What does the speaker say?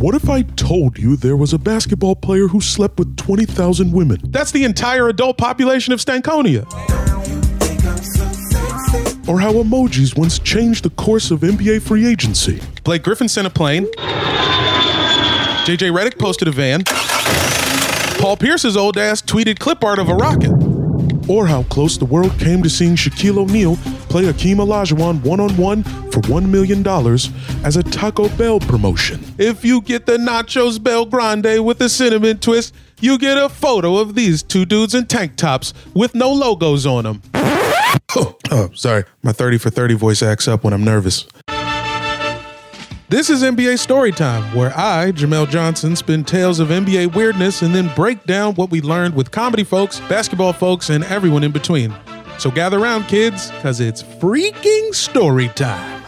What if I told you there was a basketball player who slept with 20,000 women? That's the entire adult population of Stankonia. Or how emojis once changed the course of NBA free agency? Blake Griffin sent a plane. JJ Redick posted a van. Paul Pierce's old ass tweeted clip art of a rocket. Or how close the world came to seeing Shaquille O'Neal play Akeem Olajuwon one on one for $1 million as a Taco Bell promotion. If you get the Nachos BellGrande with the cinnamon twist, you get a photo of these two dudes in tank tops with no logos on them. Oh, oh, sorry. My 30 for 30 voice acts up when I'm nervous. This is NBA Storytime, where I, Jamel Johnson, spin tales of NBA weirdness and then break down what we learned with comedy folks, basketball folks, and everyone in between. So gather around, kids, because it's freaking story time.